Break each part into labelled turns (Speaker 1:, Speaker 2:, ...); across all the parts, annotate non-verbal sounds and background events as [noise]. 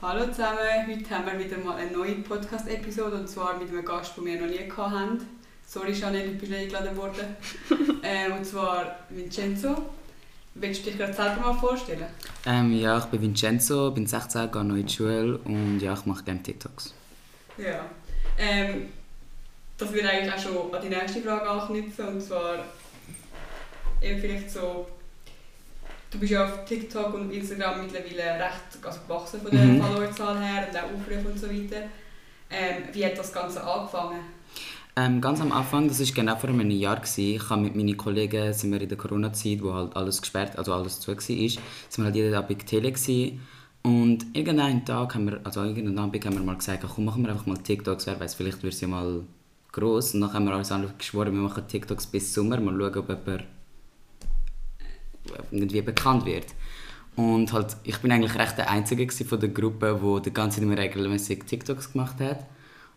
Speaker 1: Hallo zusammen, heute haben wir wieder mal eine neue Podcast-Episode und zwar mit einem Gast, den wir noch nie hatten. Sorry Janine, bist nicht eingeladen worden. [laughs] ähm, und zwar Vincenzo. Willst du dich gerade selber mal vorstellen?
Speaker 2: Ähm, ja, ich bin Vincenzo, bin 16, gehe neu in die Schule und ja, ich mache gerne TikToks.
Speaker 1: Ja. Ähm, das wird eigentlich auch schon an die nächste Frage anknüpfen und zwar eben vielleicht so Du bist ja auf TikTok und Instagram mittlerweile recht also gewachsen von der mhm. Followerzahl her und auch Aufrufe und so weiter. Ähm, wie hat das Ganze angefangen?
Speaker 2: Ähm, ganz am Anfang, das war genau vor einem Jahr, gewesen, ich habe mit meinen Kollegen, sind wir in der Corona-Zeit, wo halt alles gesperrt, also alles zu war, sind wir halt jeden Abend Tele gewesen. Und irgendeinen Tag haben wir, also irgendeinen Abend haben wir mal gesagt, komm, machen wir einfach mal TikToks, wer weiß, vielleicht wird es ja mal groß. Und dann haben wir alles andere geschworen, wir machen TikToks bis Sommer, mal schauen, ob jemand irgendwie bekannt wird. Und halt, ich bin eigentlich recht der Einzige von der Gruppe, wo die ganze Zeit immer regelmäßig TikToks gemacht hat.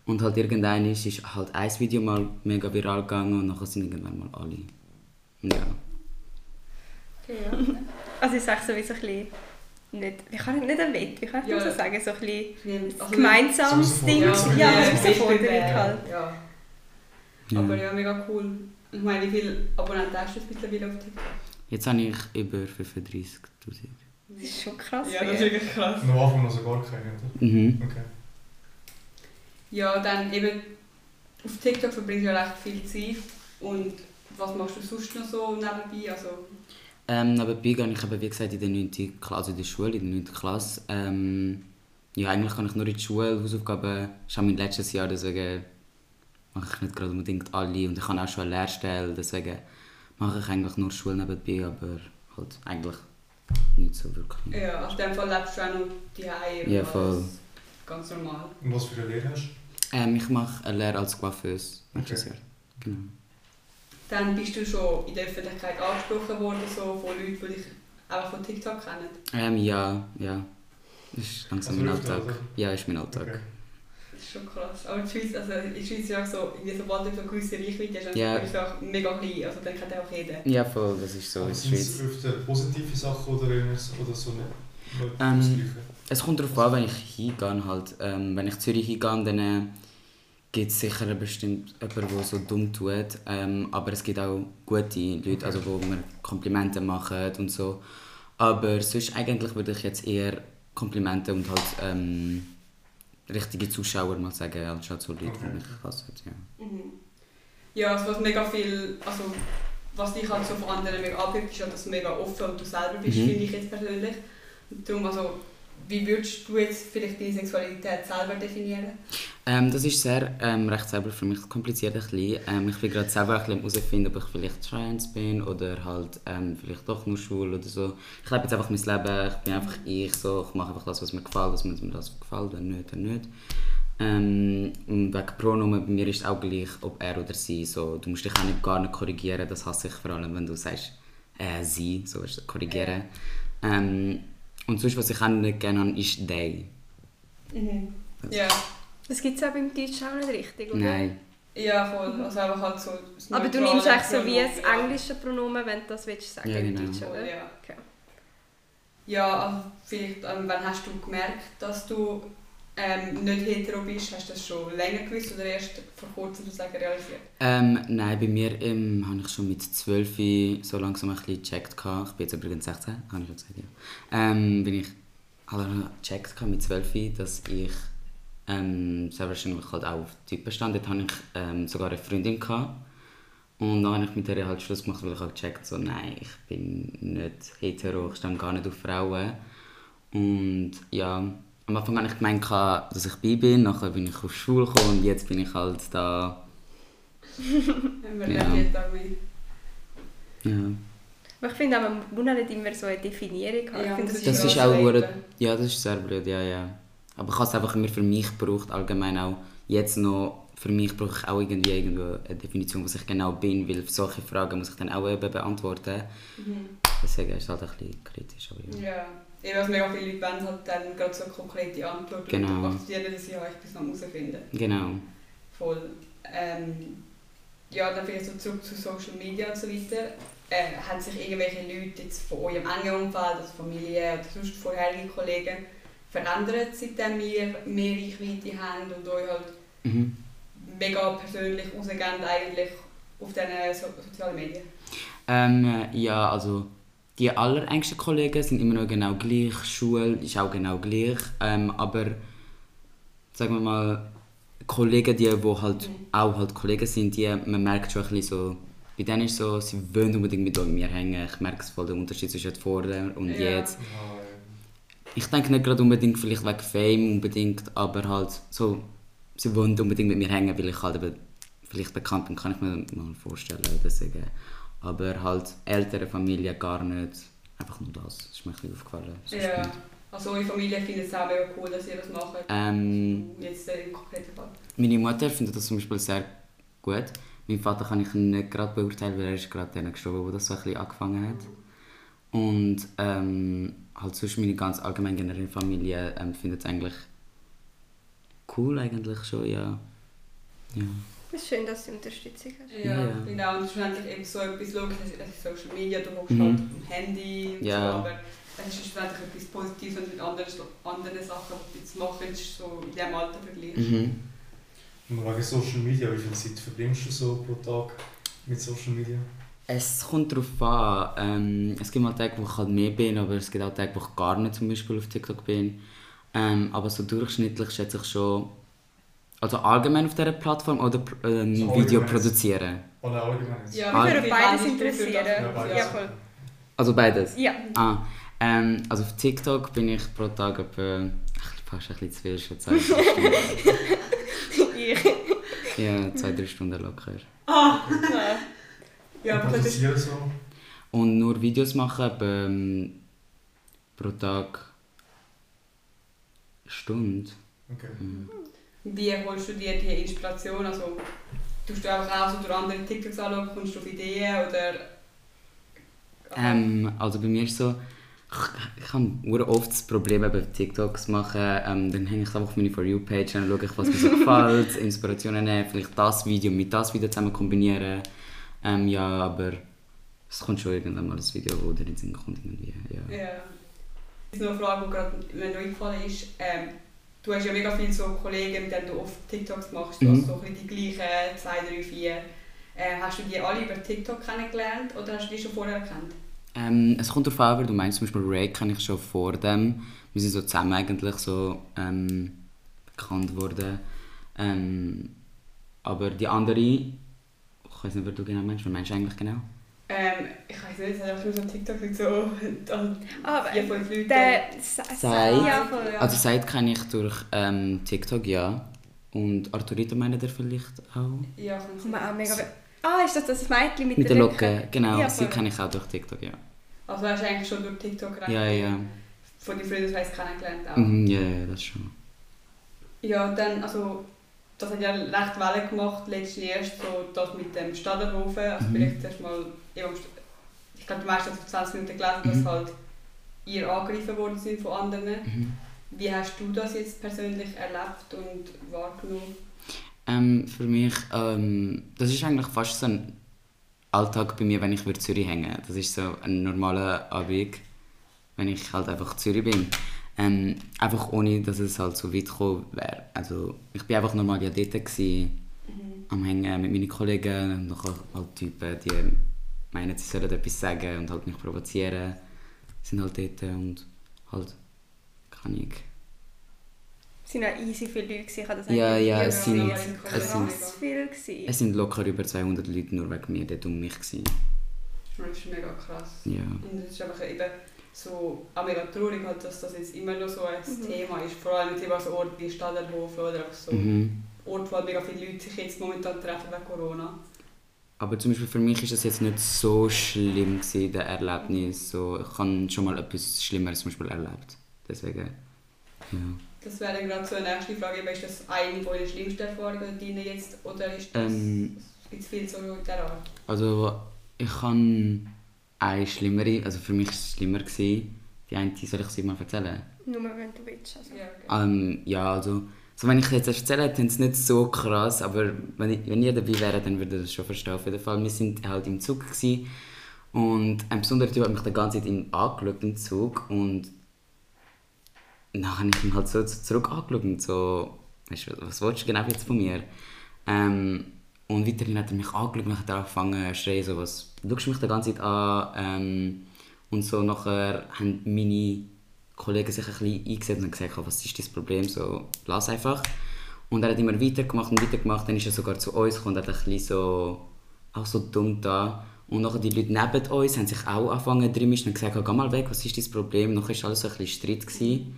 Speaker 2: Und halt irgendwann ist, ist halt ein Video mal mega viral gegangen und nachher sind irgendwann mal alle. Ja.
Speaker 3: Ja. Also ich sage sowieso ein bisschen nicht, wie kann ich nicht ein Wett, wie kann ich ja. so sagen, so ein bisschen also gemeinsames Ding, ja, ja, ja Herausforderung halt.
Speaker 1: Ja. Aber ja, mega cool. Ich meine, wie viele Abonnenten hast du mittlerweile auf TikTok?
Speaker 2: Jetzt habe ich über 35'000.
Speaker 3: Das ist schon krass.
Speaker 1: Ja, das ist wirklich krass.
Speaker 4: Noch Anfang noch so gar keine,
Speaker 2: oder? Mhm. Okay.
Speaker 1: Ja, dann eben auf TikTok verbringst du ja recht viel Zeit. Und was machst du sonst noch so nebenbei? Also,
Speaker 2: ähm, nebenbei gehe ich eben, wie gesagt, in der 9. Klasse, also in der Schule, in der 9. Klasse. Ähm, ja, eigentlich kann ich nur in die Schule, Hausaufgaben, das ist auch mein letztes Jahr, deswegen mache ich nicht gerade unbedingt alle. Und ich habe auch schon eine Lehrstelle, deswegen mache ich eigentlich nur Schule nebenbei, aber halt eigentlich nicht so wirklich.
Speaker 1: Ja, auf dem Fall lebst du auch noch die Hause.
Speaker 2: Ja, voll.
Speaker 1: Ganz normal.
Speaker 4: Und was für eine Lehre hast
Speaker 2: du? Ähm, ich mache eine Lehre als Coiffeuse nächstes okay. Jahr. Genau.
Speaker 1: Dann bist du schon in der Öffentlichkeit angesprochen worden, so von Leuten, die dich auch von TikTok kennen?
Speaker 2: Ähm, ja, ja. Das ist langsam also mein Alltag. Also? Ja, ist mein Alltag. Okay
Speaker 1: ist schon krass. Aber in der Schweiz, also in der Schweiz ist ja so, sobald du so eine gewisse Reichweite hast, ja. ist es auch mega klein. Also dann kennt auch jeder.
Speaker 2: Ja, voll, das ist so
Speaker 4: in der Schweiz. Sind es öfter positive Sachen oder, oder so
Speaker 2: nicht? Ähm, es kommt darauf an, wenn ich hingehe. Halt. Ähm, wenn ich Zürich hingehe, dann äh, gibt es sicher bestimmt jemanden, der so dumm tut. Ähm, aber es gibt auch gute Leute, also, wo mir Komplimente machen und so. Aber sonst eigentlich würde ich jetzt eher Komplimente und halt ähm, richtige Zuschauer mal sagen, anstatt so Leute, okay. die mich hassen. Ja.
Speaker 1: Mhm. ja, also was mega viel, also was dich halt so von anderen mega abhebt, ist, dass du mega offen und du selber bist, mhm. finde ich jetzt persönlich. Und darum, also, wie würdest du jetzt vielleicht deine Sexualität selber definieren?
Speaker 2: Ähm, das ist sehr ähm, recht selber für mich kompliziert. Ein bisschen. Ähm, ich bin gerade selber ein bisschen herausfinden, ob ich vielleicht trans bin oder halt ähm, vielleicht doch nur schwul oder so. Ich lebe jetzt einfach mein Leben, ich bin einfach ich, so, ich mache einfach das, was mir gefällt, dass mir das gefällt, wenn nicht, dann nicht. Ähm, und wegen Pronomen, bei mir ist es auch gleich, ob er oder sie. So, du musst dich auch nicht, gar nicht korrigieren, das hasse ich vor allem, wenn du sagst äh, sie, so korrigieren. Ähm, und sonst, was ich auch nicht gerne habe, ist «they».
Speaker 1: Mhm. Ja.
Speaker 3: Das gibt es auch beim Deutsch auch nicht richtig, oder?
Speaker 2: Nein.
Speaker 1: Ja, voll. Also einfach halt so
Speaker 3: Aber du nimmst eigentlich so wie das englische Pronomen, wenn du das willst sagen,
Speaker 2: ja, genau.
Speaker 3: im Deutsch, oder?
Speaker 1: Ja. Okay. Ja, also vielleicht, ähm, wann hast du gemerkt, dass du ähm, nicht hetero bist? Hast du das schon länger gewusst oder erst vor kurzem sozusagen realisiert?
Speaker 2: Ähm, nein, bei mir ähm, habe ich schon mit 12 so langsam ein bisschen gecheckt. Ich bin jetzt übrigens 16, habe ich schon gesagt, ja. Ähm, bin ich also gecheckt mit 12, dass ich ähm, sehr wahrscheinlich halt auch auf Typen stand. Dort hatte ich ähm, sogar eine Freundin. Gehabt. Und dann habe ich mit der halt Schluss gemacht, weil ich halt gecheckt so, nein, ich bin nicht hetero, ich stehe gar nicht auf Frauen. Und ja, am Anfang habe ich gemeint, dass ich bi bin, nachher bin ich auf Schule gekommen und jetzt bin ich halt da.
Speaker 1: Wir ja.
Speaker 2: ja.
Speaker 3: Aber ich finde auch, man muss nicht immer so eine Definition haben.
Speaker 2: Ja, finde, das, das, ist, ist auch blöd. Ja, das ist sehr blöd, ja, ja. Aber ich habe es einfach immer für mich gebraucht, allgemein auch jetzt noch. Für mich brauche ich auch irgendwie irgendwo eine Definition, was ich genau bin, weil solche Fragen muss ich dann auch eben beantworten. Mhm. Deswegen ist es halt ein bisschen kritisch.
Speaker 1: Aber ja. ja. Eben, was mega viele Leute wollen, halt dann gerade so eine konkrete Antwort
Speaker 2: genau.
Speaker 1: und akzeptieren, dass sie euch bis noch herausfinden.
Speaker 2: Genau.
Speaker 1: Voll. Ähm, ja, dann vielleicht so zurück zu Social Media und so weiter. Äh, haben sich irgendwelche Leute jetzt von eurem engen Umfeld, also Familie oder sonst vorherige Kollegen, verändert, seitdem wir mehr Reichweite haben und euch halt mhm. mega persönlich rausgehen eigentlich auf diesen so sozialen Medien?
Speaker 2: Ähm, ja, also die allerengsten Kollegen sind immer noch genau gleich, Schule ist auch genau gleich, ähm, aber sagen wir mal, Kollegen, die wo halt mhm. auch halt Kollegen sind, die, man merkt schon ein bisschen so, bei denen ist so, sie wollen unbedingt mit mir hängen, ich merke es voll den Unterschied zwischen vorher und ja. jetzt. Ich denke nicht gerade unbedingt vielleicht wegen Fame unbedingt, aber halt so, sie wollen unbedingt mit mir hängen, weil ich halt eben vielleicht bekannt bin, kann ich mir mal vorstellen, deswegen. Aber halt ältere Familie gar nicht, einfach nur das, das ist mir ein bisschen aufgefallen.
Speaker 1: Ja. Also eure Familie findet es auch mega cool, dass ihr das macht?
Speaker 2: Ähm,
Speaker 1: Jetzt äh, im konkreten Fall.
Speaker 2: Meine Mutter findet das zum Beispiel sehr gut. Mein Vater kann ich nicht gerade beurteilen, weil er ist gerade dann gestorben, wo das so ein bisschen angefangen hat. Und ähm, halt sonst meine ganz allgemein generelle Familie ähm, findet es eigentlich cool eigentlich schon, ja. ja.
Speaker 3: Es ist schön, dass du Unterstützung hast.
Speaker 1: Ja, ja. genau. Und schlussendlich eben so etwas, Social Media, du hockst mhm. halt am Handy und ja. so, aber es ist schlussendlich etwas Positives und mit anderen, anderen Sachen, die du jetzt machst, so in diesem Alter vergleichst. Mhm.
Speaker 4: Und wegen Social Media, wie viel Zeit verbringst du so pro Tag mit Social Media?
Speaker 2: Es kommt darauf an. Ähm, es gibt mal Tage, wo ich halt mehr bin, aber es gibt auch Tage, wo ich gar nicht zum Beispiel auf TikTok bin. Ähm, aber so durchschnittlich schätze ich schon, also allgemein auf dieser Plattform oder äh, ein so Video produzieren?
Speaker 4: Oder allgemein?
Speaker 3: Ja, wir würden beides interessieren. Ja, beides. ja, voll.
Speaker 2: Also beides?
Speaker 3: Ja.
Speaker 2: Ah, ähm, also auf TikTok bin ich pro Tag etwa, fast ein bisschen zu viel, schon zwei Ich. [laughs] Ja, zwei, drei Stunden locker.
Speaker 1: Ah! [laughs]
Speaker 4: ja, aber das ist so.
Speaker 2: Und nur Videos machen, aber, ähm, pro Tag eine Stunde.
Speaker 4: Okay. Mhm.
Speaker 1: Wie holst du dir die Inspiration? Also, tust du einfach auch so durch andere TikToks anschauen, kommst du auf Ideen oder...
Speaker 2: Ähm, also bei mir ist so, ich, ich habe oft das Problem, eben TikToks machen, ähm, dann hänge ich einfach auf meine For You-Page und schaue ich, was mir so [laughs] gefällt, Inspirationen nehmen, vielleicht das Video mit das Video zusammen kombinieren. Ähm, ja, aber es kommt schon irgendwann mal ein Video, wo dir in den Sinn kommt. Irgendwie. Ja.
Speaker 1: ja. Das ist noch eine Frage, die gerade mir eingefallen ist. Ähm, du hast ja mega viele so Kollegen, mit denen du oft TikToks machst, mhm. so die gleichen, zwei, drei, vier. Äh, hast du die alle über TikTok kennengelernt oder hast du die schon vorher erkannt?
Speaker 2: Ähm, es kommt darauf an, weil du meinst, zum Beispiel Ray kenne ich schon vor dem. Wir sind so zusammen eigentlich so ähm, bekannt worden. Ähm, aber die andere, ich weiß nicht, wer du genau meinst. Was meinst du eigentlich genau?
Speaker 1: Ähm, ich weiß nicht, es hat einfach nur so TikTok mit so
Speaker 3: ah, vier,
Speaker 1: fünf Leuten.
Speaker 3: Der
Speaker 2: Seid, ja, voll, ja. Also Seid kenne ich durch ähm, TikTok, ja. Und Arturito meint er vielleicht auch?
Speaker 1: Ja,
Speaker 3: ich auch mega... Ah, ist das das Mädchen mit,
Speaker 2: mit der Locke? Locke? Genau, ja, sie kenne ich auch durch TikTok, ja.
Speaker 1: Also hast du eigentlich schon durch TikTok
Speaker 2: rein? Ja, ja.
Speaker 1: Von deinem Freundeskreis kennengelernt auch?
Speaker 2: Mhm, ja, ja, das schon.
Speaker 1: Ja, dann, also das hat ja recht Welle gemacht, letztens erst so das mit dem Stadelhofen. Also mhm. vielleicht erst mal, ich glaube, das vor 20 Minuten gelesen, mhm. dass halt ihr angegriffen worden sind von anderen. Mhm. Wie hast du das jetzt persönlich erlebt und wahrgenommen?
Speaker 2: Ähm, für mich, ähm, das ist eigentlich fast so ein Alltag bei mir, wenn ich in Zürich hänge. Das ist so ein normaler Abend, wenn ich halt einfach in Zürich bin. Ähm, einfach ohne, dass es halt so weit gekommen wäre. Also ich bin einfach normal ja dort gewesen, mhm. am Hängen mit meinen Kollegen und noch halt Typen, die meinen, sie sollen etwas sagen und halt mich provozieren. sind halt dort und halt, kann ich
Speaker 3: es waren auch easy viele Leute. Ich
Speaker 2: das ja, ja, es sind,
Speaker 3: es,
Speaker 2: sind,
Speaker 3: viel
Speaker 2: es sind locker über 200 Leute nur wegen mir dort um mich. Gewesen.
Speaker 1: Das ist mega krass.
Speaker 2: Ja.
Speaker 1: Und es ist einfach eben so auch mega traurig, halt, dass das jetzt immer noch so ein mhm. Thema ist. Vor allem mit so Orten wie Stadelhofen oder auch so
Speaker 2: mhm.
Speaker 1: Orte, wo halt mega viele Leute sich jetzt momentan treffen wegen Corona.
Speaker 2: Aber zum Beispiel für mich ist das jetzt nicht so schlimm gewesen, der Erlebnis. So, ich habe schon mal etwas Schlimmeres zum Beispiel erlebt. Deswegen, ja.
Speaker 1: Das wäre dann gerade so eine nächste Frage. Ist das eine von den schlimmsten Erfahrungen deine jetzt oder ist das,
Speaker 2: ähm,
Speaker 1: gibt es viel so in dieser Art?
Speaker 2: Also ich habe eine schlimmere, also für mich war es schlimmer. Gewesen. Die eine, soll ich sie mal erzählen?
Speaker 3: Nur wenn du willst. Also.
Speaker 1: Ja, okay.
Speaker 2: ähm, ja, also so, wenn ich jetzt erzähle, dann ist es nicht so krass, aber wenn, ich, wenn ihr dabei wäre, dann würde ich das schon verstehen. Auf jeden Fall, wir waren halt im Zug gewesen, und ein besonderer Typ hat mich die ganze Zeit angeschaut im Zug und dann habe ich ihn halt so zurück angeschaut und so, weißt du, was willst du genau jetzt von mir? Ähm, und weiterhin hat er mich angeschaut und hat er angefangen zu schreien, so, was schaust du mich die ganze Zeit an? Ähm, und so nachher haben meine Kollegen sich ein bisschen eingesetzt und gesagt, was ist das Problem, so, lass einfach. Und er hat immer weitergemacht und weitergemacht, dann ist er sogar zu uns gekommen und hat ein bisschen so, auch so dumm da. Und nachher die Leute neben uns haben sich auch angefangen mischen und gesagt, geh mal weg, was ist das Problem? Nachher war alles so ein bisschen Streit. Gewesen.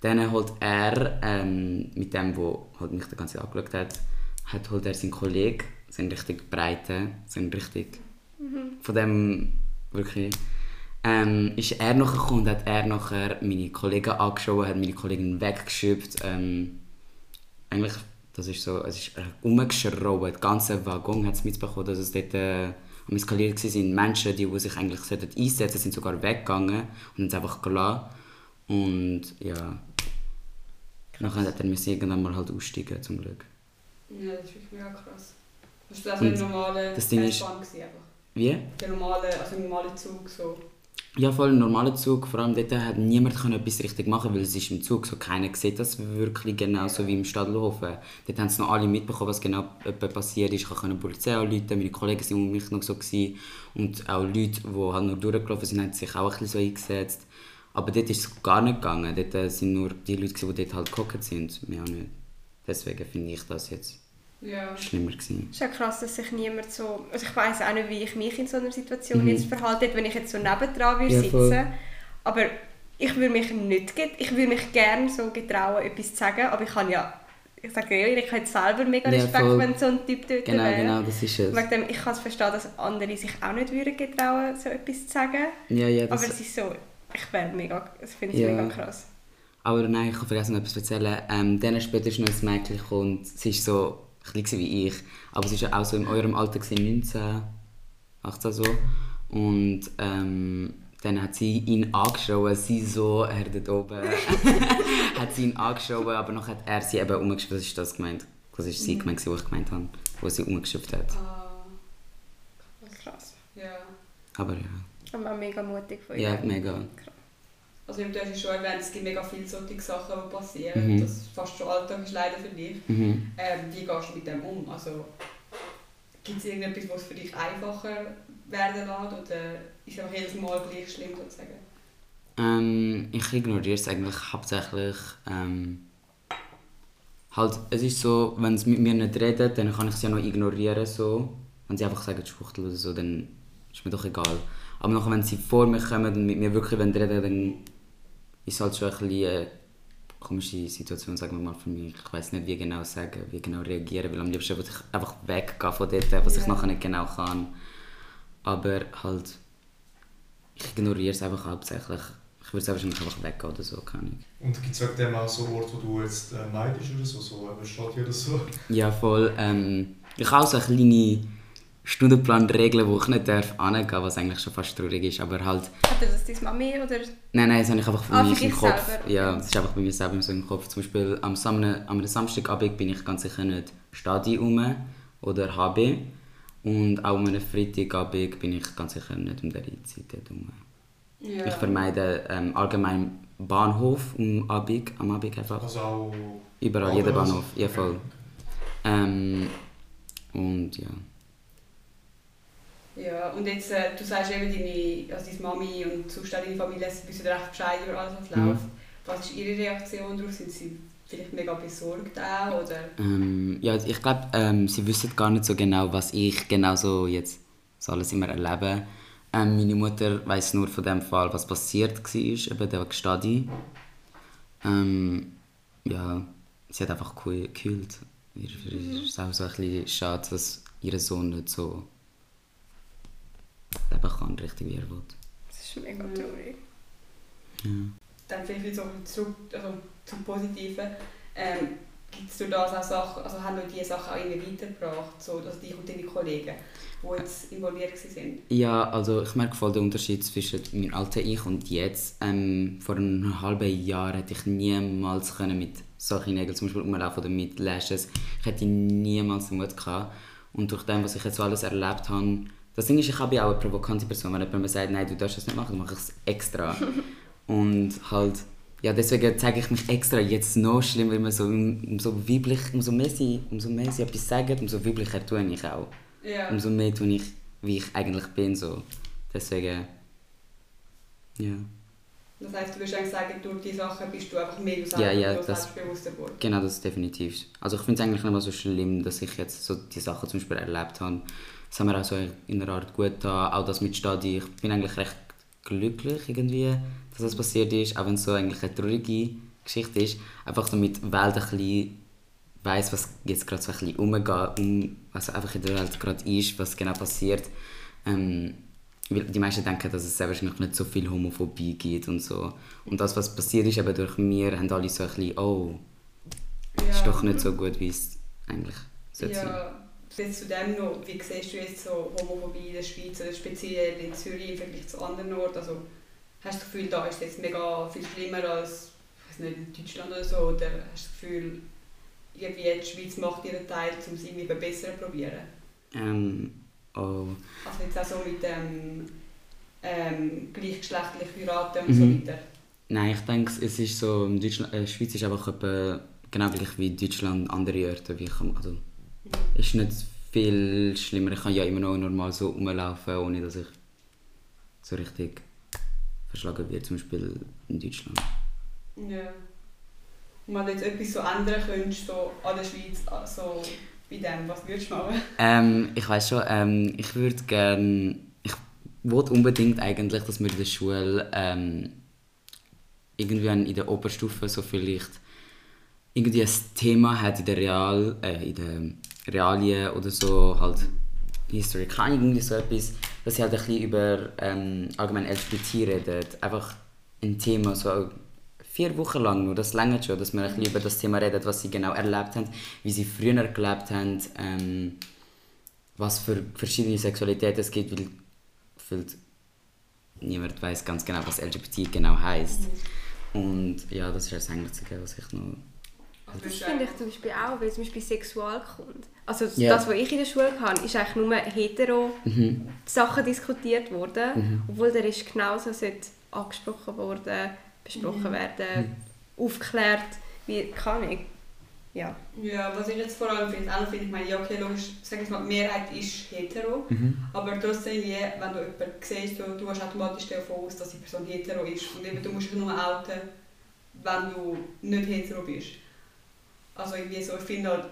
Speaker 2: Dann holt er, ähm, mit dem, der halt mich die ganze Zeit angeschaut hat, hat holt er seinen Kollegen, seinen richtig breiten, seinen richtig, mhm. von dem wirklich, ähm, ist er nachher gekommen und hat er nachher meine Kollegen angeschaut, hat meine Kollegen weggeschüpft. Ähm, eigentlich, das ist so, es ist umgeschraubt, der ganze Waggon hat es mitbekommen, dass es dort äh, am eskaliert waren. Menschen, die, die sich eigentlich einsetzen sollten, sind sogar weggegangen und haben es einfach gelassen. Und ja, Nachher hat er müssen irgendwann mal halt aussteigen, zum Glück.
Speaker 1: Ja, das ist wirklich mega krass. Hast du das ein normaler
Speaker 2: das Ding ist, Wie?
Speaker 1: Der normale, also ein normaler Zug so.
Speaker 2: Ja, voll ein normaler Zug. Vor allem dort hat niemand etwas richtig machen weil es ist im Zug so keiner sieht das wirklich genau so wie im Stadelhofen. Dort haben es noch alle mitbekommen, was genau passiert ist. Ich konnte die Polizei anrufen, meine Kollegen waren um mich noch so. Gewesen. Und auch Leute, die halt noch durchgelaufen sind, haben sich auch ein bisschen so eingesetzt. Aber dort ist es gar nicht gegangen. Dort äh, sind nur die Leute, die dort halt geguckt sind. Mehr auch nicht. Deswegen finde ich das jetzt ja. schlimmer gewesen.
Speaker 3: Es ist ja krass, dass sich niemand so... Also ich weiß auch nicht, wie ich mich in so einer Situation mhm. jetzt verhalte, wenn ich jetzt so nebendran würde ja, sitzen. Aber ich würde mich nicht... Ich würde mich gerne so getrauen, etwas zu sagen, aber ich kann ja... Ich sage ja, ich habe selber mega Respekt, ja, wenn so ein Typ dort
Speaker 2: genau, wäre. Genau, das ist es.
Speaker 3: Dem, ich kann es verstehen, dass andere sich auch nicht würden getrauen, so etwas zu sagen.
Speaker 2: Ja, ja,
Speaker 3: aber es ist so ich wäre mega, das finde ich ja. mega krass.
Speaker 2: Aber nein, ich habe vergessen, etwas zu erzählen. Ähm, dann später ist noch ein Mädchen und sie ist so klein wie ich. Aber sie war auch so in eurem Alter, 19, 18 so. Und ähm, dann hat sie ihn angeschaut, sie so, er dort oben, [laughs] hat sie ihn angeschaut, aber noch hat er sie eben umgeschrieben, das ist das gemeint. Das ist sie mhm. gemeint, was ich gemeint habe, wo sie umgeschrieben hat.
Speaker 3: Ah, krass.
Speaker 1: Ja.
Speaker 2: Aber ja.
Speaker 3: Aber mega mutig von
Speaker 2: ihr. Ja, mega.
Speaker 1: Also du hast schon erwähnt, es gibt mega viele solche Sachen, die passieren. Mhm. Das fast schon Alltag ist leider für dich.
Speaker 2: Mhm.
Speaker 1: Ähm, wie gehst du mit dem um? Also, gibt es irgendetwas, was für dich einfacher werden lässt? Oder ist es einfach jedes Mal gleich schlimm sozusagen?
Speaker 2: Ähm, ich ignoriere es eigentlich hauptsächlich. Ähm, halt, es ist so, wenn sie mit mir nicht reden, dann kann ich sie ja noch ignorieren. So. Wenn sie einfach sagen, Schuchtel oder so, dann ist mir doch egal. Aber nachher, wenn sie vor mir kommen und mit mir wirklich reden wollen, dann ist halt schon ein bisschen eine komische Situation, sagen wir mal, für mich. Ich weiß nicht, wie genau sagen, wie genau reagieren, weil am liebsten würde ich einfach weggehen von dort, was ich nachher nicht genau kann. Aber halt, ich ignoriere es einfach hauptsächlich. Ich würde es wahrscheinlich einfach weggehen oder so, keine Ahnung.
Speaker 4: Und gibt es wegen dem auch so Orte, wo du jetzt äh, neidest oder so, so eben Stadion oder so?
Speaker 2: Ja, voll. Ähm, ich habe auch so eine kleine Stundenplan regeln, wo ich nicht darf angehen, was eigentlich schon fast traurig ist, aber halt...
Speaker 3: Hat das deine Mami oder?
Speaker 2: Nein, nein, das habe ich einfach bei ah, mir im Kopf. Selber. Ja, das ist einfach bei mir selber so im Kopf. Zum Beispiel am, Sam am Samstagabend bin ich ganz sicher nicht Stadi um oder HB und auch am Freitagabend bin ich ganz sicher nicht um diese Zeit dort rum. Ja. Ich vermeide ähm, allgemein Bahnhof am Abend, am Abend einfach.
Speaker 4: Also auch
Speaker 2: Überall, jeder Bahnhof, ja voll. Ähm, und ja.
Speaker 1: Ja, und jetzt, äh, du sagst eben, deine, also deine Mami und sonst auch deine Familie wissen recht Bescheid über alles, was mhm. läuft. Was ist ihre Reaktion darauf? Sind sie vielleicht mega besorgt auch, oder?
Speaker 2: Ähm, ja, ich glaube, ähm, sie wissen gar nicht so genau, was ich genau so jetzt so alles immer erlebe. Ähm, meine Mutter weiß nur von dem Fall, was passiert war, eben der Stadi. Ähm, ja, sie hat einfach gekühlt. Ihr, mhm. ist auch so ein bisschen schade, dass ihr Sohn nicht so leben kann, richtig wie er will.
Speaker 3: Das ist mega traurig.
Speaker 2: Ja.
Speaker 1: Dann vielleicht so zurück also zum Positiven. Ähm, Gibt es durch das auch Sachen, also haben diese Sachen auch irgendwie weitergebracht, so, also dich und deine Kollegen, die jetzt involviert waren?
Speaker 2: Ja, also ich merke voll den Unterschied zwischen meinem alten Ich und jetzt. Ähm, vor einem halben Jahr hätte ich niemals können mit solchen Nägeln zum Beispiel rumlaufen oder mit Lashes. Ich hätte niemals den Mut gehabt. Und durch das, was ich jetzt so alles erlebt habe, das Ding ist, ich habe ja auch eine provokante Person. Wenn jemand mir sagt, nein, du darfst das nicht machen, dann mache ich es extra. [laughs] und halt, ja, deswegen zeige ich mich extra jetzt noch schlimmer, weil man so, umso weiblich, umso mehr sie, umso mehr sie etwas sagen, umso weiblicher tue ich auch.
Speaker 1: Ja.
Speaker 2: Umso mehr tue ich, wie ich eigentlich bin, so. Deswegen, ja.
Speaker 1: Das heisst, du würdest eigentlich sagen, durch diese Sachen bist du einfach mehr
Speaker 2: ja,
Speaker 1: das
Speaker 2: das-
Speaker 1: selbstbewusster geworden.
Speaker 2: Genau, das ist definitiv. Also ich finde es eigentlich nicht mal so schlimm, dass ich jetzt so die Sachen zum Beispiel erlebt habe. Das haben wir auch so in einer Art gut da. Auch das mit Stadi. Ich bin eigentlich recht glücklich irgendwie, dass das passiert ist, auch wenn es so eigentlich eine traurige Geschichte ist. Einfach damit die Welt ein bisschen weiss, was jetzt gerade so ein bisschen umgeht, um, was einfach in der Welt gerade ist, was genau passiert. Ähm, weil die meisten denken, dass es sehr wahrscheinlich nicht so viel Homophobie gibt und so. Und das, was passiert ist, eben durch mir, haben alle so ein bisschen, oh,
Speaker 1: Ja.
Speaker 2: ist doch nicht so gut, wie es eigentlich sollte sein.
Speaker 1: Jetzt zu dem noch, wie siehst du jetzt so Homophobie in der Schweiz oder speziell in Zürich im Vergleich zu anderen Orten? Also, hast du das Gefühl, da ist es jetzt mega viel schlimmer als weiß nicht, in Deutschland oder so? Oder hast du das Gefühl, irgendwie die Schweiz macht ihren Teil, um es irgendwie besser zu probieren?
Speaker 2: Ähm, oh.
Speaker 1: Also jetzt auch so mit dem ähm, gleichgeschlechtlich heiraten und
Speaker 2: Mhm.
Speaker 1: so weiter.
Speaker 2: Nein, ich denke, es ist so, in Deutschland, äh, Schweiz ist einfach etwa genau gleich wie Deutschland andere Orte. Wie ich, also, ist nicht viel schlimmer. Ich kann ja immer noch normal so rumlaufen, ohne dass ich so richtig verschlagen werde, zum Beispiel in Deutschland.
Speaker 1: Ja. Und wenn du jetzt etwas so ändern könntest, so an der Schweiz, so bei dem, was würdest du machen?
Speaker 2: Ähm, ich weiß schon, ähm, ich würde gerne, ich wollte unbedingt eigentlich, dass wir in der Schule ähm, irgendwann in der Oberstufe so vielleicht irgendwie ein Thema hat in der Real, äh, in der Realien oder so halt History, keine irgendwie so etwas, dass sie halt ein bisschen über ähm, allgemein LGBT redet, einfach ein Thema so vier Wochen lang nur, das längert schon, dass wir ein bisschen über das Thema redet, was sie genau erlebt haben, wie sie früher gelebt haben, ähm, was für verschiedene Sexualitäten es gibt, weil gefühlt niemand weiß ganz genau, was LGBT genau heißt. Und ja, das ist das Einzige, was ich noch...
Speaker 1: Was
Speaker 3: Das finde ich zum Beispiel auch, weil zum Beispiel Sexualkunde. Also
Speaker 2: Ja.
Speaker 3: das, was ich in der Schule hatte, ist eigentlich nur hetero
Speaker 2: Mhm.
Speaker 3: Sachen diskutiert worden,
Speaker 2: Mhm.
Speaker 3: obwohl der ist genauso sollte angesprochen worden, besprochen
Speaker 1: Mhm.
Speaker 3: werden, aufgeklärt, wie kann ich. Ja.
Speaker 1: Ja, was ich jetzt vor allem finde, auch finde ich, meine, ja, okay, logisch, sag ich mal, die Mehrheit ist hetero,
Speaker 2: Mhm.
Speaker 1: aber trotzdem, wie, wenn du jemanden siehst, du, du hast automatisch davon aus, dass die Person hetero ist und eben, du musst dich nur outen, wenn du nicht hetero bist. Also irgendwie so, ich finde halt,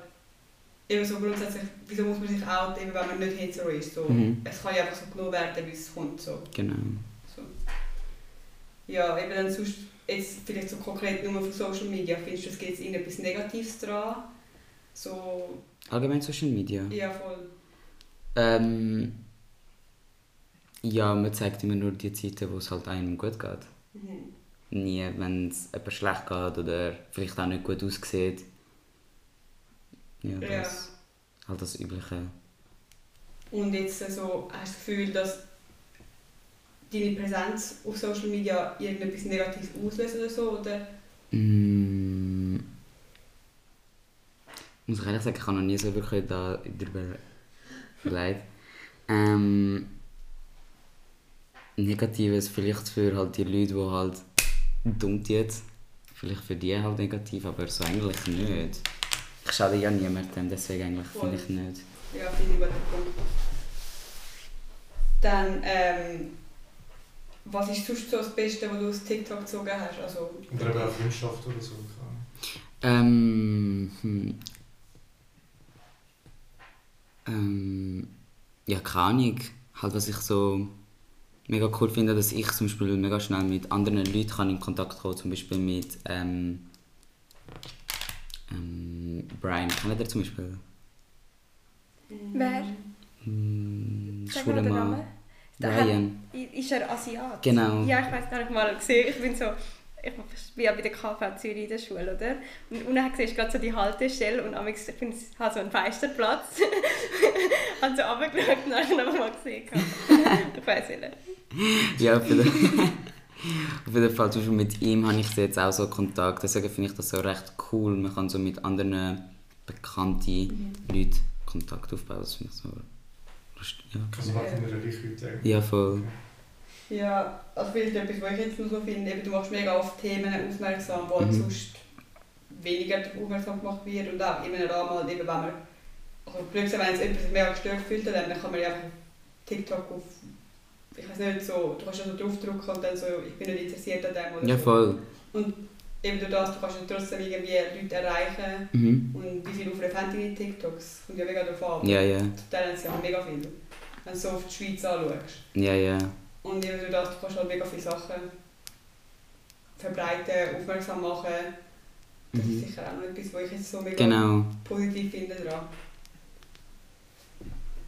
Speaker 1: eben so grundsätzlich, wieso muss man sich outen, eben wenn man nicht hetero ist, so.
Speaker 2: Mhm.
Speaker 1: Es kann ja einfach so genommen werden, wie es kommt, so.
Speaker 2: Genau.
Speaker 1: So. Ja, eben dann sonst, jetzt vielleicht so konkret nur von Social Media, findest du, es gibt irgendetwas Negatives dran? So,
Speaker 2: Allgemein Social Media.
Speaker 1: ja voll.
Speaker 2: Ähm, ja, man zeigt immer nur die Zeiten, wo es halt einem gut geht.
Speaker 1: Mhm.
Speaker 2: Nie, wenn es jemand schlecht geht oder vielleicht auch nicht gut aussieht. Ja,
Speaker 1: Ja.
Speaker 2: das halt das Übliche.
Speaker 1: Und jetzt äh, so, hast du das Gefühl, dass deine Präsenz auf Social Media irgendetwas Negatives auslöst oder so? Oder?
Speaker 2: Mm. Muss ich ehrlich sagen, ich habe noch nie so wirklich da darüber überlegt. Ähm, Negatives vielleicht für halt die Leute, die halt dumm tun. Vielleicht für die halt negativ, aber so eigentlich nicht. Ich schade ja niemandem, deswegen eigentlich finde ich nicht.
Speaker 1: Ja, finde ich einen guten Punkt. Dann, ähm, was ist sonst so das Beste, was du aus TikTok gezogen hast? Also,
Speaker 4: Oder eben auch Freundschaft oder so.
Speaker 2: Ähm, hm. ähm, ja, keine Ahnung. Halt, was ich so mega cool finde, dass ich zum Beispiel mega schnell mit anderen Leuten kann in Kontakt kommen zum Beispiel mit ähm, ähm, Brian. Kennt ihr zum Beispiel?
Speaker 3: Wer?
Speaker 2: Hm,
Speaker 3: Sag mal den
Speaker 2: Mann.
Speaker 3: Namen.
Speaker 2: Brian.
Speaker 3: hat- Ist er Asiat?
Speaker 2: Genau.
Speaker 3: Ja, ich weiß gar nicht mal gesehen. Ich bin so, ich bin ja bei der KV Zürich in der Schule, oder? Und unten siehst du gerade so die Haltestelle und amigs, ich finde, es hat so einen Feisterplatz. [laughs] Habe so runtergeschaut und dann habe ich mal gesehen. [laughs] ich weiß nicht.
Speaker 2: Ja, auf jeden, auf jeden Fall. Zum Beispiel mit ihm habe ich jetzt auch so Kontakt. Deswegen finde ich das so recht cool. Man kann so mit anderen bekannten Leuten Kontakt aufbauen. Das finde ich so lustig. Ja,
Speaker 4: Also wegen deiner Reichweite eigentlich.
Speaker 2: ja voll.
Speaker 1: Ja, also vielleicht etwas, was ich jetzt noch so finde, eben, du machst mega auf Themen aufmerksam, wo
Speaker 2: Mhm.
Speaker 1: sonst weniger aufmerksam gemacht wird und auch in einem Rahmen, halt eben, wenn man, also wenn es etwas mega gestört fühlt, dann kann man ja einfach auf TikTok auf, ich weiß nicht, so, du kannst ja so draufdrücken und dann so, ich bin nicht interessiert an dem oder
Speaker 2: Ja,
Speaker 1: so.
Speaker 2: voll.
Speaker 1: Eben durch das, du kannst ja trotzdem irgendwie Leute erreichen
Speaker 2: Mhm.
Speaker 1: und wie viele Aufrufe haben deine TikToks, kommt ja mega darauf an.
Speaker 2: Ja, ja.
Speaker 1: Dann haben sie ja mega viel, wenn du so auf die Schweiz anschaust.
Speaker 2: Ja, ja.
Speaker 1: Und eben durch das, du kannst halt mega viele Sachen verbreiten, aufmerksam machen. Das ist
Speaker 2: Mhm.
Speaker 1: sicher auch noch etwas, was ich jetzt so mega
Speaker 2: Genau.
Speaker 1: positiv finde dran.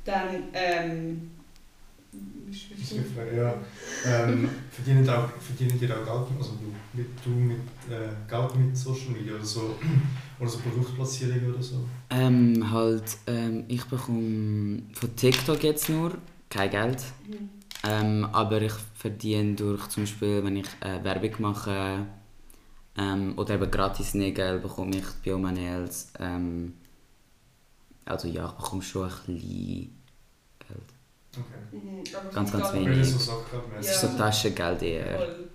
Speaker 1: Dann, ähm...
Speaker 4: ist ja. Ähm, [laughs] verdient, auch, verdient ihr auch Geld, also du mit, du mit äh, Geld mit Social Media oder so, [clears throat] oder so Produktplatzierungen oder so?
Speaker 2: Ähm, halt, ähm, ich bekomme von TikTok jetzt nur kein Geld.
Speaker 1: Mhm.
Speaker 2: Ähm, aber ich verdiene durch zum Beispiel, wenn ich äh, Werbung mache ähm, oder eben gratis Nägel, bekomme ich bei Oma Nails. Ähm, also ja, ich bekomme schon ein bisschen.
Speaker 4: Okay.
Speaker 1: Mhm,
Speaker 2: Ganz,
Speaker 1: sonst
Speaker 2: ganz
Speaker 4: Weil
Speaker 2: wenig.
Speaker 4: das so Sackgeldmäßig.
Speaker 2: Es ist so Taschengeld eher.
Speaker 1: Voll.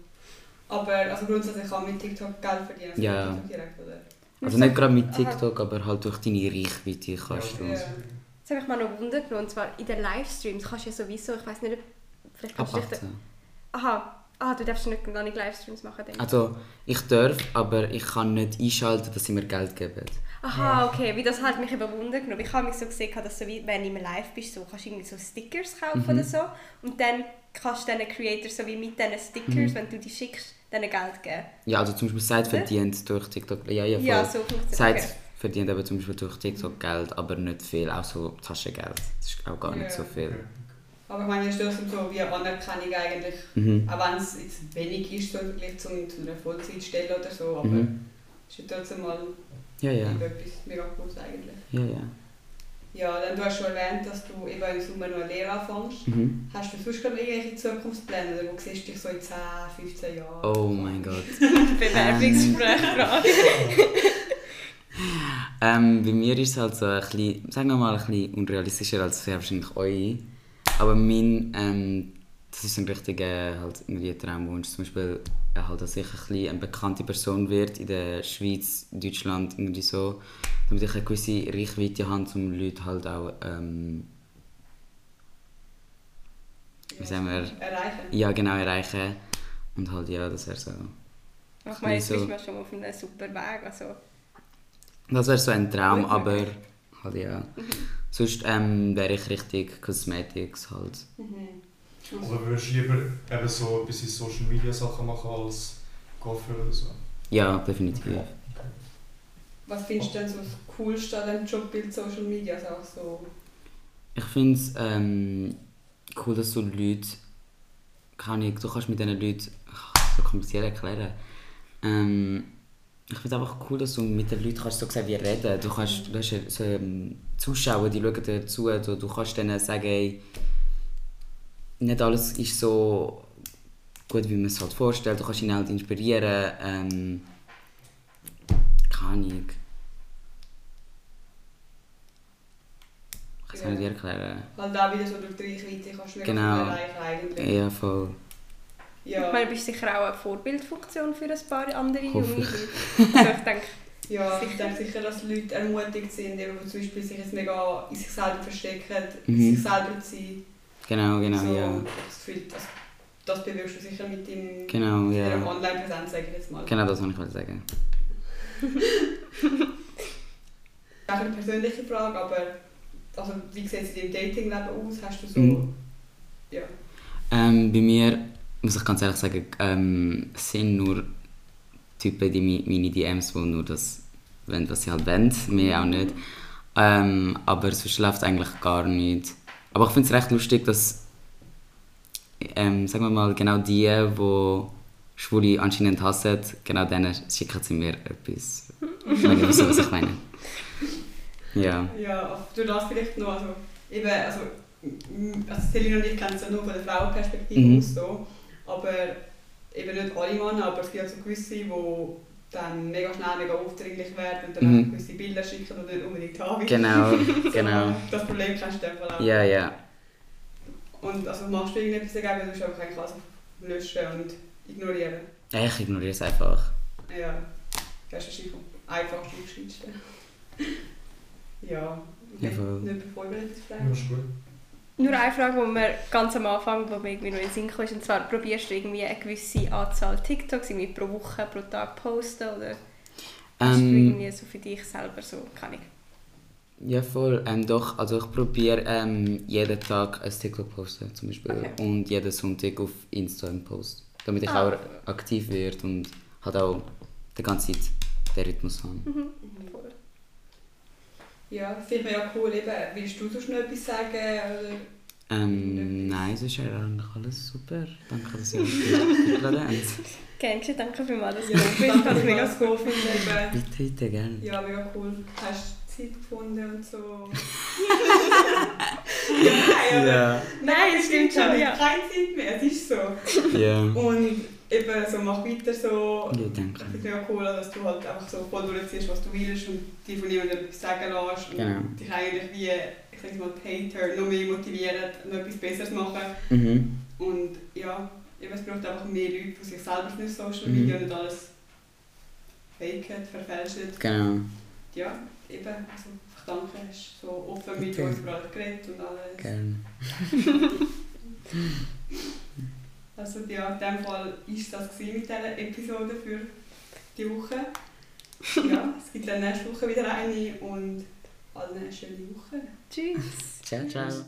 Speaker 1: Aber also grundsätzlich kann man mit TikTok Geld verdienen, also
Speaker 2: Ja.
Speaker 1: mit TikTok direkt, oder?
Speaker 2: Also nicht gerade mit
Speaker 3: Aha.
Speaker 2: TikTok, aber halt durch deine Reichweite kannst du.
Speaker 1: Ja.
Speaker 3: Jetzt habe ich mal noch Wunder genommen, und zwar in den Livestreams kannst du ja sowieso, ich weiß nicht, ob- vielleicht kannst du dich... Aha, aha, du darfst nicht, gar nicht Livestreams machen, denke ich.
Speaker 2: Also, ich darf, aber ich kann nicht einschalten, dass sie mir Geld geben.
Speaker 3: Aha, okay, wie das hat mich eben Wunder genommen. Ich habe mich so gesehen, dass so wie, wenn du im Live bist, so, kannst du irgendwie so Stickers kaufen
Speaker 2: Mhm.
Speaker 3: oder so und dann kannst du diesen Creators so wie mit diesen Stickers,
Speaker 2: Mhm.
Speaker 3: wenn du die schickst, denen Geld geben.
Speaker 2: Ja, also zum Beispiel Seid
Speaker 3: Oder?
Speaker 2: verdient durch TikTok. Ja, ja, voll.
Speaker 3: Ja, so funktioniert
Speaker 2: Seid
Speaker 3: okay.
Speaker 2: verdient eben zum Beispiel durch TikTok Geld, aber nicht viel, auch so Taschengeld. Das ist auch gar nicht
Speaker 1: Ja.
Speaker 2: so viel.
Speaker 1: Aber ich meine, das ist trotzdem so wie eine Anerkennung eigentlich,
Speaker 2: Mhm.
Speaker 1: auch wenn es jetzt wenig ist so Vergleich zu, zu einer Vollzeitstelle oder so, aber
Speaker 2: Mhm.
Speaker 1: es ist ja trotzdem mal
Speaker 2: Ja, ja.
Speaker 1: etwas mega Cooles eigentlich.
Speaker 2: Ja, ja.
Speaker 1: Ja, dann du hast schon erwähnt, dass du eben im Sommer noch eine Lehre anfängst.
Speaker 2: Mhm.
Speaker 1: Hast du sonst gerade irgendwelche Zukunftspläne oder wo siehst du dich so in 10, 15 Jahren?
Speaker 2: Oh mein Gott. [laughs]
Speaker 3: Bewerbungsgesprächfrage. [laughs]
Speaker 2: Ähm, bei mir ist es halt so ein bisschen, sagen wir mal, ein bisschen unrealistischer als wahrscheinlich eure. Aber mein, ähm, das ist ein richtiger halt, irgendwie Traumwunsch. Zum Beispiel, äh, halt, dass ich ein bisschen eine bekannte Person wird in der Schweiz, Deutschland, irgendwie so. Damit ich eine gewisse Reichweite habe, um Leute halt auch, ähm, wie sagen wir,
Speaker 1: Erreichen.
Speaker 2: ja genau, erreichen. Und halt, ja, das wäre so.
Speaker 3: Ich meine, jetzt
Speaker 2: So-
Speaker 3: bist du schon auf einem super Weg. Also,
Speaker 2: Das wäre so ein Traum, aber halt ja. Sonst ähm, wäre ich richtig Cosmetics halt.
Speaker 1: Mhm.
Speaker 4: Aber würdest du lieber eben so ein bisschen Social Media Sachen machen als Coiffeur oder so?
Speaker 2: Ja, definitiv.
Speaker 4: Okay.
Speaker 1: Was findest du denn so das Coolste an dem Jobbild Social Media? Also auch so,
Speaker 2: Ich finde es ähm, cool, dass du Leute. Kann ich, du kannst mit diesen Leuten. Ach, so kompliziert erklären. Ähm, ich finde es einfach cool, dass du mit den Leuten kannst so gesagt wie reden. Du kannst, du hast ja so ähm, Zuschauer, die schauen dir zu. Du, du kannst denen sagen, ey, nicht alles ist so gut, wie man es halt vorstellt. Du kannst ihn halt inspirieren. Ähm, keine Ahnung. Ich kann es
Speaker 1: Ja.
Speaker 2: nicht erklären.
Speaker 1: halt auch wieder so durch die Reichweite kannst du
Speaker 2: Genau.
Speaker 1: erreichen eigentlich.
Speaker 2: Ja, voll.
Speaker 1: Ja.
Speaker 3: Ich meine, du bist sicher auch eine Vorbildfunktion für ein paar andere junge. Leute. Also ich denke,
Speaker 1: Ja, ich denke sicher, dass Leute ermutigt sind, eben, die zum Beispiel sich jetzt mega in sich selber verstecken, in
Speaker 2: Mhm.
Speaker 1: sich selber zu sein.
Speaker 2: Genau, genau,
Speaker 1: so,
Speaker 2: ja.
Speaker 1: Das, Gefühl, das, das bewirkst du sicher mit dem,
Speaker 2: Genau, ja.
Speaker 1: Online-Präsenz, sage ich jetzt mal.
Speaker 2: Genau das wollte ich sagen. [laughs]
Speaker 1: Auch eine persönliche Frage, aber also, wie sieht es in deinem Datingleben aus? Hast du so...
Speaker 2: Mhm.
Speaker 1: Ja.
Speaker 2: Ähm, bei mir, muss ich ganz ehrlich sagen, ähm, es sind nur Typen, die mi- meine DMs, die nur das wollen, was sie halt wollen, mehr auch nicht. Ähm, aber sonst läuft eigentlich gar nicht. Aber ich finde es recht lustig, dass, ähm, sagen wir mal, genau die, die Schwule anscheinend hassen, genau denen schicken sie mir etwas. Wenn ihr wisst, was ich meine. Ja.
Speaker 1: Ja, durch das vielleicht noch, also eben, also, also Selina und ich kennen es ja nur von der Frauenperspektive
Speaker 2: Mhm.
Speaker 1: aus so, aber eben nicht alle Männer, aber es gibt also gewisse, die dann mega schnell mega aufdringlich werden und dann
Speaker 2: Mhm.
Speaker 1: einfach gewisse Bilder schicken und nicht unbedingt haben.
Speaker 2: Genau, [laughs]
Speaker 1: So,
Speaker 2: genau.
Speaker 1: Das Problem kennst du in dem Fall auch.
Speaker 2: Ja, ja.
Speaker 1: Und also machst du irgendetwas dagegen, du hast einfach auf löschen und ignorieren.
Speaker 2: Ja, ich ignoriere es einfach.
Speaker 1: Ja, das ist wahrscheinlich einfach am geschicktesten. [laughs] ja,
Speaker 2: Ja,
Speaker 1: okay.
Speaker 2: voll.
Speaker 1: nicht vorbereitet
Speaker 4: Ja,
Speaker 1: fragen.
Speaker 4: ist gut.
Speaker 3: Nur eine Frage, die mir ganz am Anfang, die mir irgendwie noch in den Sinn kam, ist, und zwar probierst du irgendwie eine gewisse Anzahl TikToks irgendwie pro Woche, pro Tag posten oder
Speaker 2: Ähm,
Speaker 3: irgendwie so für dich selber so, keine Ahnung.
Speaker 2: ja, voll. Ähm, doch, also ich probiere ähm, jeden Tag ein TikTok posten, zum Beispiel.
Speaker 3: Okay.
Speaker 2: Und jeden Sonntag auf Insta einen Post. Damit ich
Speaker 3: Ah.
Speaker 2: auch aktiv werde und halt auch die ganze Zeit den Rhythmus habe.
Speaker 3: Mhm.
Speaker 1: Voll. Ja, finde ich ja cool. Eben, willst du sonst noch etwas sagen? Oder?
Speaker 2: Ähm, nein, es ist ja eigentlich alles super. Danke, dass ihr mich eingeladen habt.
Speaker 3: Gerne geschehen, danke dass du
Speaker 1: Ja.
Speaker 3: Ich habe es mega cool.
Speaker 1: Eben,
Speaker 2: Bitte, bitte, gerne.
Speaker 1: ja, mega cool. Hast du Zeit gefunden und so? [laughs] ja,
Speaker 2: Ja.
Speaker 3: Nein, es stimmt schon, ja.
Speaker 1: Keine Zeit mehr, es ist so.
Speaker 2: Ja.
Speaker 1: Und eben so, mach weiter so.
Speaker 2: Ja, danke.
Speaker 1: Ich finde es cool, dass du halt einfach so voll durchziehst, was du willst und dir von niemandem etwas sagen lässt. Und
Speaker 2: Genau.
Speaker 1: dich eigentlich wie, ich sag mal, Hater noch mehr motivieren, noch etwas Besseres zu machen.
Speaker 2: Mhm.
Speaker 1: Und ja, eben, es braucht einfach mehr Leute, die sich selber auf Social
Speaker 2: Mhm.
Speaker 1: Media und nicht alles faken, verfälschen.
Speaker 2: Genau.
Speaker 1: Ja, eben, also ich danke, hast so offen mit
Speaker 2: Okay.
Speaker 1: uns über alles geredet und alles.
Speaker 2: Gerne. [laughs]
Speaker 1: Also ja, in dem Fall war das mit dieser Episode für die Woche. [laughs] Ja, es gibt dann nächste Woche wieder eine und allen eine schöne Woche.
Speaker 3: Tschüss.
Speaker 2: Ciao, ciao.